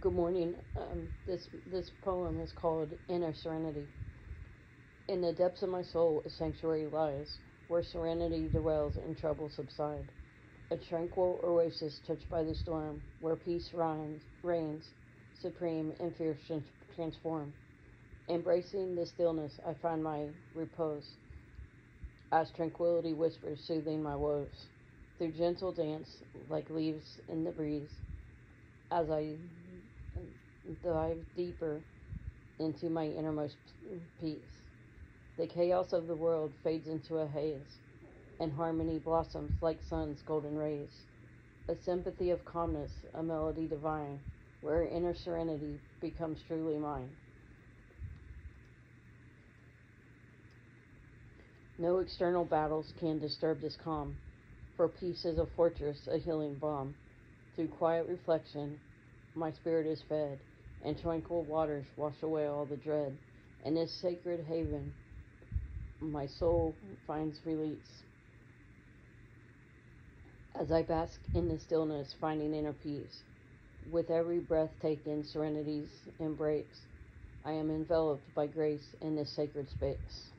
Good morning. Um, this this poem is called Inner Serenity. In the depths of my soul, a sanctuary lies, where serenity dwells and trouble subside. A tranquil oasis touched by the storm, where peace reigns, reigns supreme and fears transform. Embracing the stillness, I find my repose, as tranquility whispers, soothing my woes. Through gentle dance, like leaves in the breeze, as I dive deeper into my innermost peace. The chaos of the world fades into a haze, and harmony blossoms like sun's golden rays. A sympathy of calmness, a melody divine, where inner serenity becomes truly mine. No external battles can disturb this calm, for peace is a fortress, a healing balm. Through quiet reflection, my spirit is fed, and tranquil waters wash away all the dread. In this sacred haven, my soul finds release. As I bask in the stillness, finding inner peace, with every breath taken, serenity's embrace, I am enveloped by grace in this sacred space.